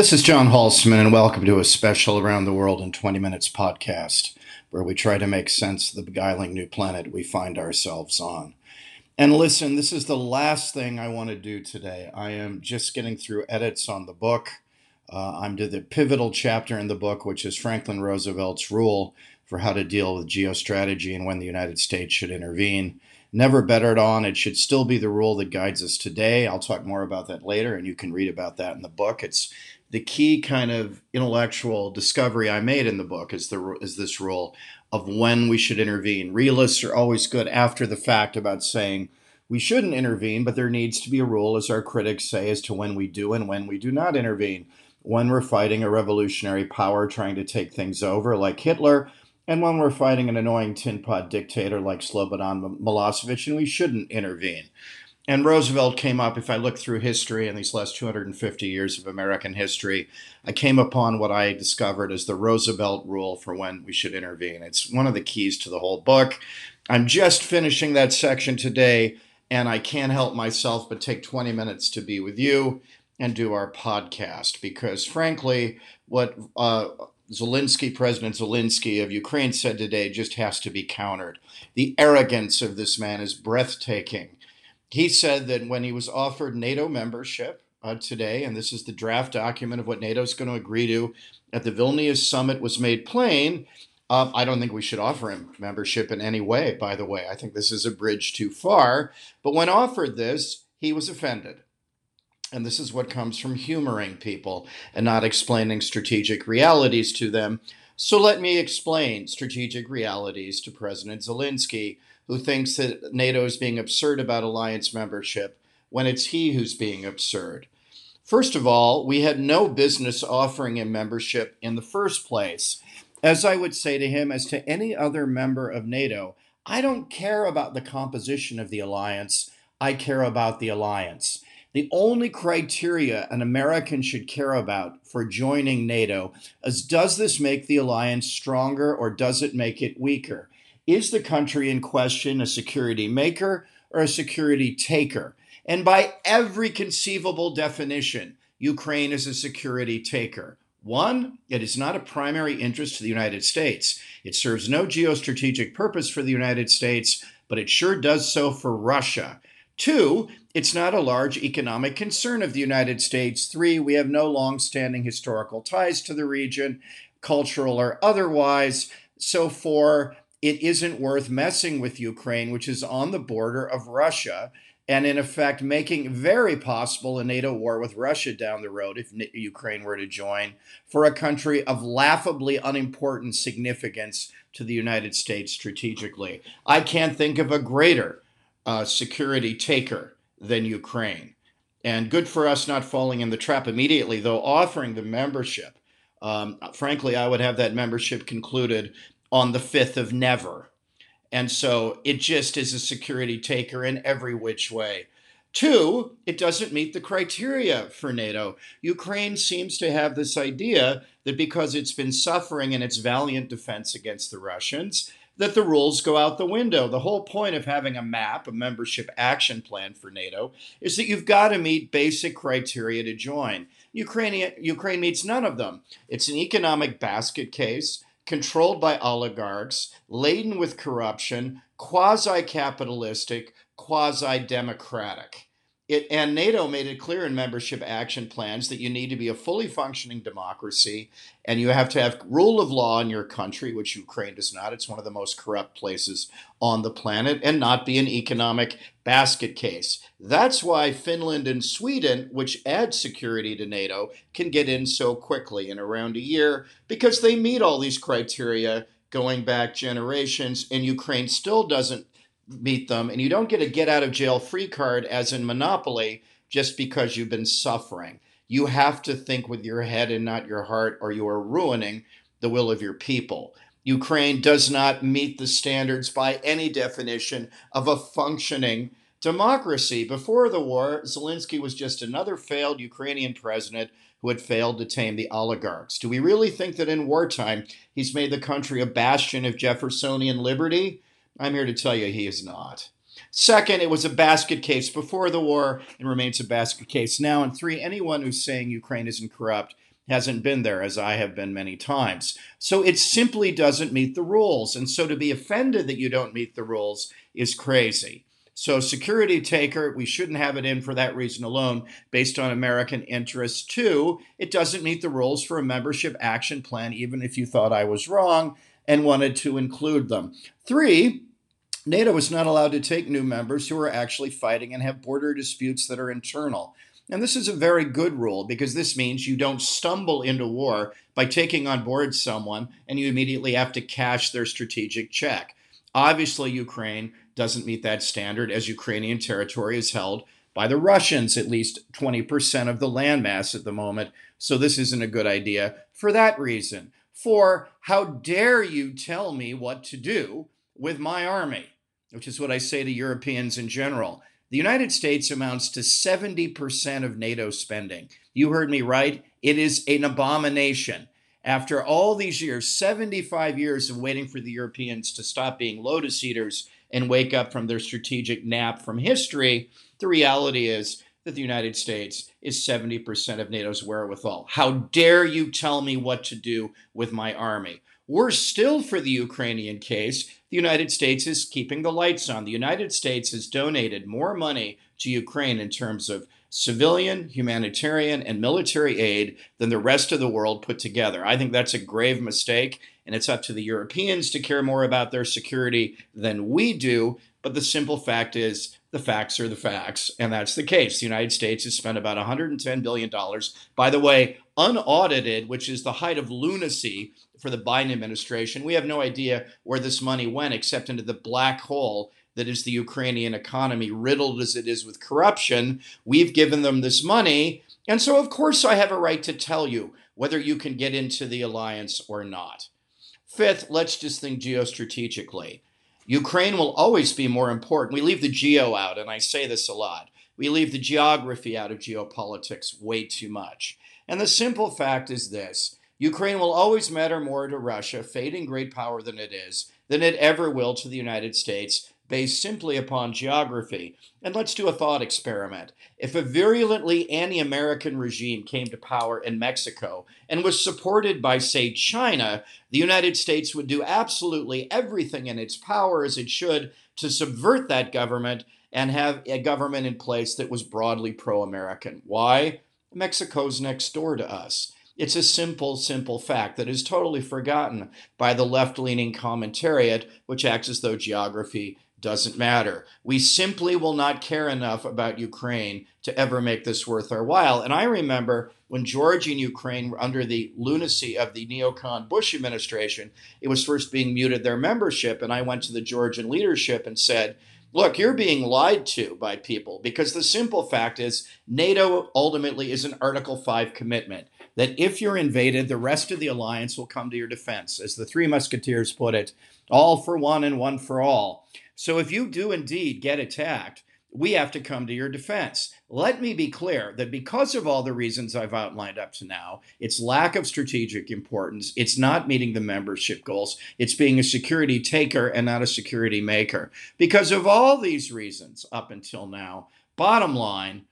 This is John Hulsman, and welcome to a special Around the World in 20 Minutes podcast, where we try to make sense of the beguiling new planet we find ourselves on. And listen, this is the last thing I want to do today. I am just getting through edits on the book. Uh, I'm to the pivotal chapter in the book, which is Franklin Roosevelt's rule for how to deal with geostrategy and when the United States should intervene. Never bettered on. It should still be the rule that guides us today. I'll talk more about that later, and you can read about that in the book. It's the key kind of intellectual discovery I made in the book is the is this rule of when we should intervene. Realists are always good after the fact about saying we shouldn't intervene, but there needs to be a rule, as our critics say, as to when we do and when we do not intervene. When we're fighting a revolutionary power trying to take things over, like Hitler, and when we're fighting an annoying tin pot dictator like Slobodan Milosevic, and we shouldn't intervene. And Roosevelt came up, if I look through history in these last 250 years of American history, I came upon what I discovered as the Roosevelt rule for when we should intervene. It's one of the keys to the whole book. I'm just finishing that section today, and I can't help myself but take 20 minutes to be with you and do our podcast because, frankly, what uh, Zelensky, President Zelensky of Ukraine said today just has to be countered. The arrogance of this man is breathtaking he said that when he was offered NATO membership uh, today, and this is the draft document of what NATO is going to agree to at the Vilnius summit, was made plain. Uh, I don't think we should offer him membership in any way, by the way. I think this is a bridge too far. But when offered this, he was offended. And this is what comes from humoring people and not explaining strategic realities to them. So let me explain strategic realities to President Zelensky who thinks that NATO is being absurd about alliance membership when it's he who's being absurd. First of all, we had no business offering him membership in the first place. As I would say to him, as to any other member of NATO, I don't care about the composition of the alliance, I care about the alliance. The only criteria an American should care about for joining NATO is does this make the alliance stronger or does it make it weaker? Is the country in question a security maker or a security taker? And by every conceivable definition, Ukraine is a security taker. One, it is not a primary interest to the United States. It serves no geostrategic purpose for the United States, but it sure does so for Russia. Two, it's not a large economic concern of the United States. Three, we have no long standing historical ties to the region, cultural or otherwise. So, four, it isn't worth messing with Ukraine, which is on the border of Russia, and in effect making very possible a NATO war with Russia down the road if Ukraine were to join for a country of laughably unimportant significance to the United States strategically. I can't think of a greater uh, security taker than Ukraine. And good for us not falling in the trap immediately, though offering the membership. Um, frankly, I would have that membership concluded on the 5th of never. And so it just is a security taker in every which way. Two, it doesn't meet the criteria for NATO. Ukraine seems to have this idea that because it's been suffering in its valiant defense against the Russians, that the rules go out the window. The whole point of having a map, a membership action plan for NATO, is that you've got to meet basic criteria to join. Ukraine, Ukraine meets none of them. It's an economic basket case controlled by oligarchs, laden with corruption, quasi capitalistic, quasi democratic. It, and NATO made it clear in membership action plans that you need to be a fully functioning democracy and you have to have rule of law in your country, which Ukraine does not. It's one of the most corrupt places on the planet, and not be an economic basket case. That's why Finland and Sweden, which add security to NATO, can get in so quickly in around a year because they meet all these criteria going back generations, and Ukraine still doesn't meet them, and you don't get a get out of jail free card as in Monopoly just because you've been suffering. You have to think with your head and not your heart, or you are ruining the will of your people. Ukraine does not meet the standards by any definition of a functioning democracy. Before the war, Zelensky was just another failed Ukrainian president who had failed to tame the oligarchs. Do we really think that in wartime he's made the country a bastion of Jeffersonian liberty? I'm here to tell you he is not. Second, it was a basket case before the war and remains a basket case now. And three, anyone who's saying Ukraine isn't corrupt hasn't been there, as I have been many times. So it simply doesn't meet the rules. And so to be offended that you don't meet the rules is crazy. So, security taker, we shouldn't have it in for that reason alone, based on American interests. Two, it doesn't meet the rules for a membership action plan, even if you thought I was wrong and wanted to include them. Three, NATO is not allowed to take new members who are actually fighting and have border disputes that are internal. And this is a very good rule because this means you don't stumble into war by taking on board someone and you immediately have to cash their strategic check. Obviously, Ukraine doesn't meet that standard as Ukrainian territory is held by the Russians, at least 20% of the landmass at the moment. So this isn't a good idea for that reason. For how dare you tell me what to do with my army, which is what I say to Europeans in general. The United States amounts to 70% of NATO spending. You heard me right. It is an abomination. After all these years, 75 years of waiting for the Europeans to stop being lotus eaters and wake up from their strategic nap from history, the reality is that the United States is 70% of NATO's wherewithal. How dare you tell me what to do with my army? Worse still for the Ukrainian case, the United States is keeping the lights on. The United States has donated more money to Ukraine in terms of civilian, humanitarian, and military aid than the rest of the world put together. I think that's a grave mistake, and it's up to the Europeans to care more about their security than we do. But the simple fact is, the facts are the facts, and that's the case. The United States has spent about $110 billion, by the way, unaudited, which is the height of lunacy for the Biden administration. We have no idea where this money went except into the black hole that is the Ukrainian economy, riddled as it is with corruption. We've given them this money. And so, of course, I have a right to tell you whether you can get into the alliance or not. Fifth, let's just think geostrategically. Ukraine will always be more important. We leave the geo out, and I say this a lot. We leave the geography out of geopolitics way too much. And the simple fact is this Ukraine will always matter more to Russia, fading great power than it is, than it ever will to the United States, based simply upon geography. And let's do a thought experiment. If a virulently anti American regime came to power in Mexico and was supported by, say, China, the United States would do absolutely everything in its power, as it should, to subvert that government and have a government in place that was broadly pro American. Why? Mexico's next door to us. It's a simple, simple fact that is totally forgotten by the left leaning commentariat, which acts as though geography doesn't matter. We simply will not care enough about Ukraine to ever make this worth our while. And I remember when Georgia and Ukraine were under the lunacy of the neocon Bush administration, it was first being muted their membership. And I went to the Georgian leadership and said, Look, you're being lied to by people because the simple fact is NATO ultimately is an Article 5 commitment that if you're invaded, the rest of the alliance will come to your defense. As the Three Musketeers put it, all for one and one for all. So if you do indeed get attacked, we have to come to your defense. Let me be clear that because of all the reasons I've outlined up to now, its lack of strategic importance, it's not meeting the membership goals, it's being a security taker and not a security maker. Because of all these reasons up until now, bottom line,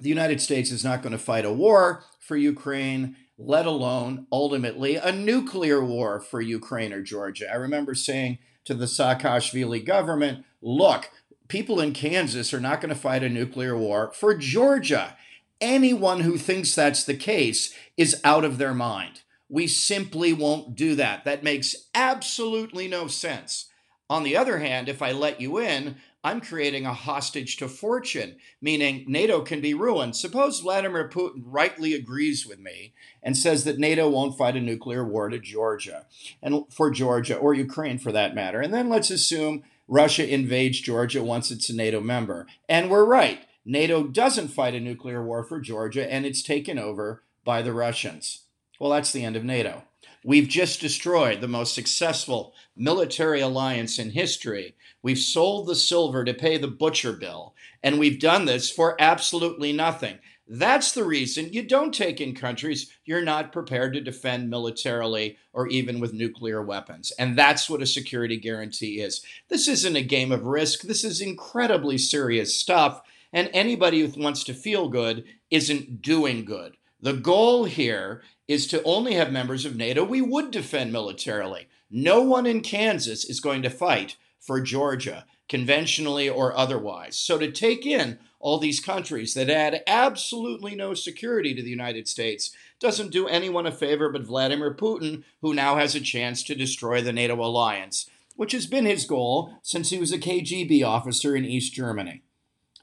the United States is not going to fight a war for Ukraine let alone ultimately a nuclear war for Ukraine or Georgia. I remember saying to the Saakashvili government, look, people in Kansas are not going to fight a nuclear war for Georgia. Anyone who thinks that's the case is out of their mind. We simply won't do that. That makes absolutely no sense. On the other hand, if I let you in, I'm creating a hostage to fortune, meaning NATO can be ruined. Suppose Vladimir Putin rightly agrees with me and says that NATO won't fight a nuclear war to Georgia and for Georgia or Ukraine for that matter. And then let's assume Russia invades Georgia once it's a NATO member. And we're right. NATO doesn't fight a nuclear war for Georgia and it's taken over by the Russians. Well, that's the end of NATO. We've just destroyed the most successful military alliance in history. We've sold the silver to pay the butcher bill, and we've done this for absolutely nothing. That's the reason you don't take in countries you're not prepared to defend militarily or even with nuclear weapons. And that's what a security guarantee is. This isn't a game of risk, this is incredibly serious stuff. And anybody who wants to feel good isn't doing good. The goal here is to only have members of NATO we would defend militarily. No one in Kansas is going to fight for Georgia, conventionally or otherwise. So to take in all these countries that add absolutely no security to the United States doesn't do anyone a favor but Vladimir Putin, who now has a chance to destroy the NATO alliance, which has been his goal since he was a KGB officer in East Germany.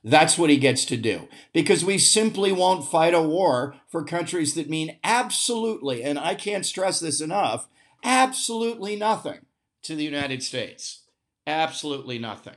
That's what he gets to do because we simply won't fight a war for countries that mean absolutely, and I can't stress this enough, absolutely nothing to the United States. Absolutely nothing.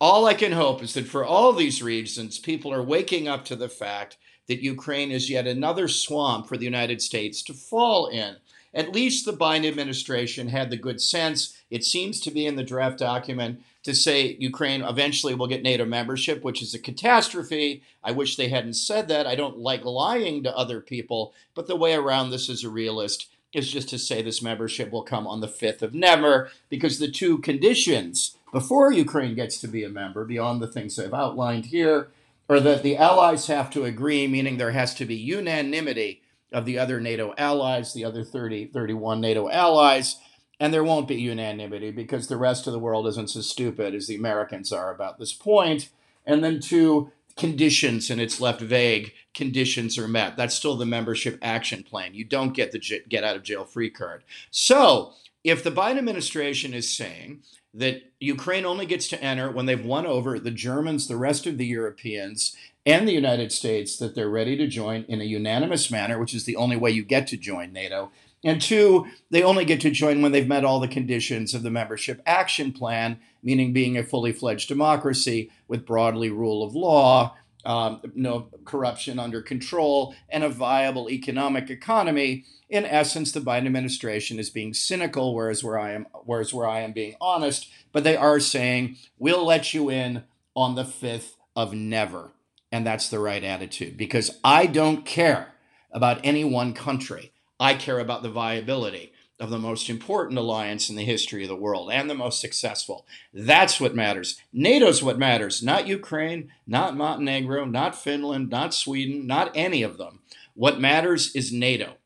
All I can hope is that for all these reasons, people are waking up to the fact that Ukraine is yet another swamp for the United States to fall in. At least the Biden administration had the good sense, it seems to be in the draft document, to say Ukraine eventually will get NATO membership, which is a catastrophe. I wish they hadn't said that. I don't like lying to other people, but the way around this as a realist is just to say this membership will come on the 5th of Never, because the two conditions before Ukraine gets to be a member, beyond the things I've outlined here, are that the allies have to agree, meaning there has to be unanimity of the other NATO allies, the other 30, 31 NATO allies, and there won't be unanimity because the rest of the world isn't so stupid as the Americans are about this point. And then two, conditions, and it's left vague, conditions are met. That's still the membership action plan. You don't get the get out of jail free card. So if the Biden administration is saying that Ukraine only gets to enter when they've won over the Germans, the rest of the Europeans, and the United States, that they're ready to join in a unanimous manner, which is the only way you get to join NATO. And two, they only get to join when they've met all the conditions of the membership action plan, meaning being a fully fledged democracy with broadly rule of law, um, no corruption under control, and a viable economic economy. In essence, the Biden administration is being cynical, whereas where I am, whereas where I am being honest. But they are saying we'll let you in on the fifth of never, and that's the right attitude because I don't care about any one country. I care about the viability of the most important alliance in the history of the world and the most successful. That's what matters. NATO's what matters, not Ukraine, not Montenegro, not Finland, not Sweden, not any of them. What matters is NATO.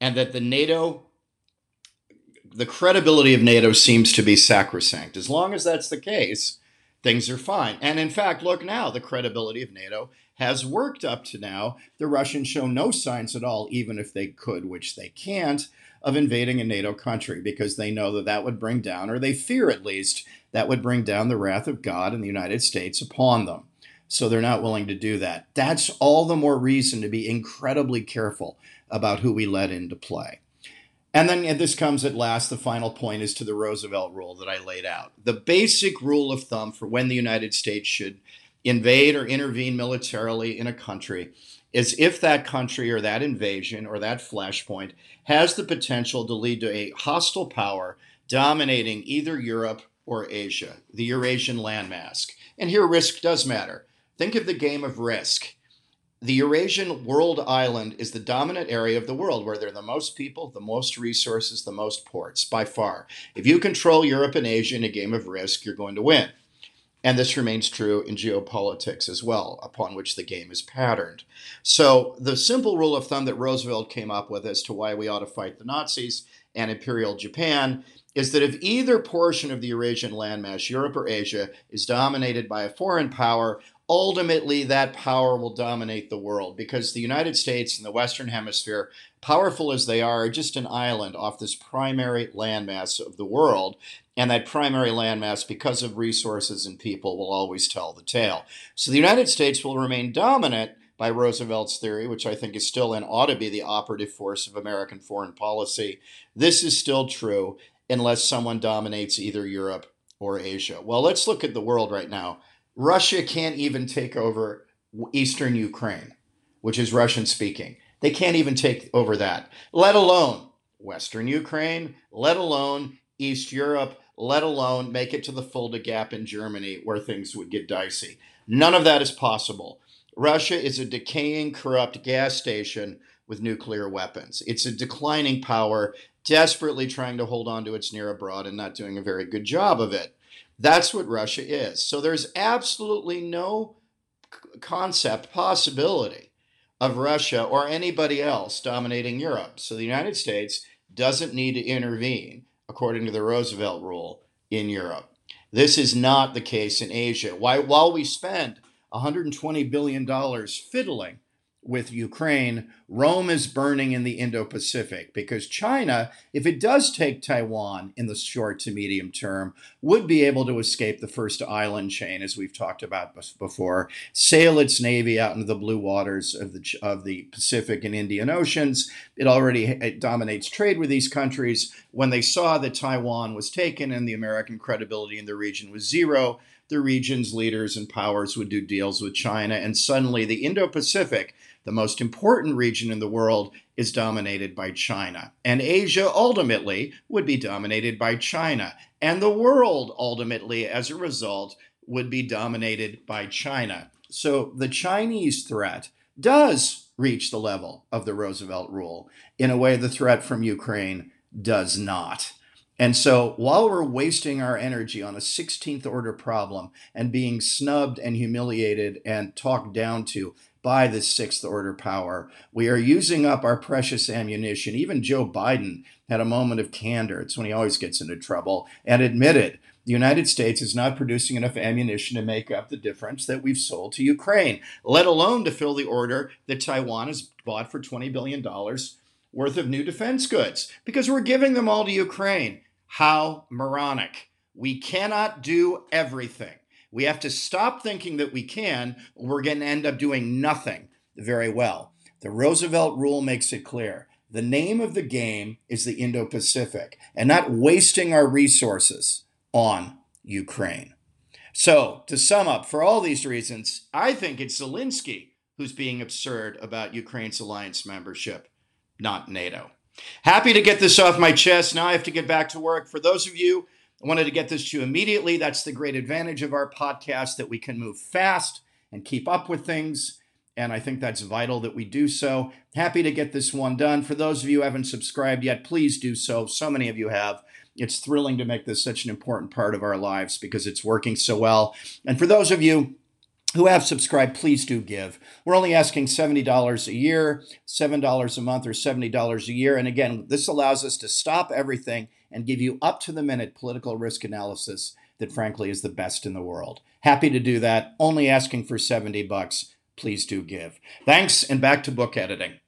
And that the NATO, the credibility of NATO seems to be sacrosanct. As long as that's the case, things are fine. And in fact, look now, the credibility of NATO has worked up to now. The Russians show no signs at all, even if they could, which they can't, of invading a NATO country because they know that that would bring down, or they fear at least, that would bring down the wrath of God and the United States upon them. So they're not willing to do that. That's all the more reason to be incredibly careful about who we let into play. And then and this comes at last. The final point is to the Roosevelt rule that I laid out. The basic rule of thumb for when the United States should invade or intervene militarily in a country is if that country or that invasion or that flashpoint has the potential to lead to a hostile power dominating either Europe or Asia, the Eurasian landmass. And here risk does matter. Think of the game of risk. The Eurasian world island is the dominant area of the world where there are the most people, the most resources, the most ports by far. If you control Europe and Asia in a game of risk, you're going to win. And this remains true in geopolitics as well, upon which the game is patterned. So, the simple rule of thumb that Roosevelt came up with as to why we ought to fight the Nazis and Imperial Japan is that if either portion of the Eurasian landmass, Europe or Asia, is dominated by a foreign power, ultimately that power will dominate the world because the United States and the Western Hemisphere, powerful as they are, are just an island off this primary landmass of the world. And that primary landmass, because of resources and people, will always tell the tale. So the United States will remain dominant by Roosevelt's theory, which I think is still and ought to be the operative force of American foreign policy. This is still true unless someone dominates either Europe or Asia. Well, let's look at the world right now. Russia can't even take over eastern Ukraine, which is Russian speaking. They can't even take over that, let alone Western Ukraine, let alone East Europe, let alone make it to the Fulda Gap in Germany where things would get dicey. None of that is possible. Russia is a decaying, corrupt gas station with nuclear weapons. It's a declining power, desperately trying to hold on to its near abroad and not doing a very good job of it. That's what Russia is. So there's absolutely no concept, possibility of Russia or anybody else dominating Europe. So the United States doesn't need to intervene, according to the Roosevelt rule, in Europe. This is not the case in Asia. Why, while we spend $120 billion fiddling with Ukraine, Rome is burning in the Indo Pacific because China, if it does take Taiwan in the short to medium term, would be able to escape the first island chain, as we've talked about before, sail its navy out into the blue waters of the, of the Pacific and Indian Oceans. It already it dominates trade with these countries. When they saw that Taiwan was taken and the American credibility in the region was zero, the region's leaders and powers would do deals with China, and suddenly the Indo Pacific the most important region in the world is dominated by China. And Asia ultimately would be dominated by China. And the world ultimately, as a result, would be dominated by China. So the Chinese threat does reach the level of the Roosevelt rule in a way the threat from Ukraine does not. And so while we're wasting our energy on a 16th order problem and being snubbed and humiliated and talked down to by the sixth order power. We are using up our precious ammunition. Even Joe Biden had a moment of candor. It's when he always gets into trouble and admitted the United States is not producing enough ammunition to make up the difference that we've sold to Ukraine, let alone to fill the order that Taiwan has bought for $20 billion worth of new defense goods because we're giving them all to Ukraine. How moronic. We cannot do everything. We have to stop thinking that we can, we're going to end up doing nothing very well. The Roosevelt rule makes it clear. The name of the game is the Indo Pacific and not wasting our resources on Ukraine. So, to sum up, for all these reasons, I think it's Zelensky who's being absurd about Ukraine's alliance membership, not NATO. Happy to get this off my chest. Now I have to get back to work. For those of you I wanted to get this to you immediately. That's the great advantage of our podcast that we can move fast and keep up with things. And I think that's vital that we do so. Happy to get this one done. For those of you who haven't subscribed yet, please do so. So many of you have. It's thrilling to make this such an important part of our lives because it's working so well. And for those of you who have subscribed, please do give. We're only asking $70 a year, $7 a month, or $70 a year. And again, this allows us to stop everything and give you up to the minute political risk analysis that frankly is the best in the world. Happy to do that. Only asking for 70 bucks. Please do give. Thanks and back to book editing.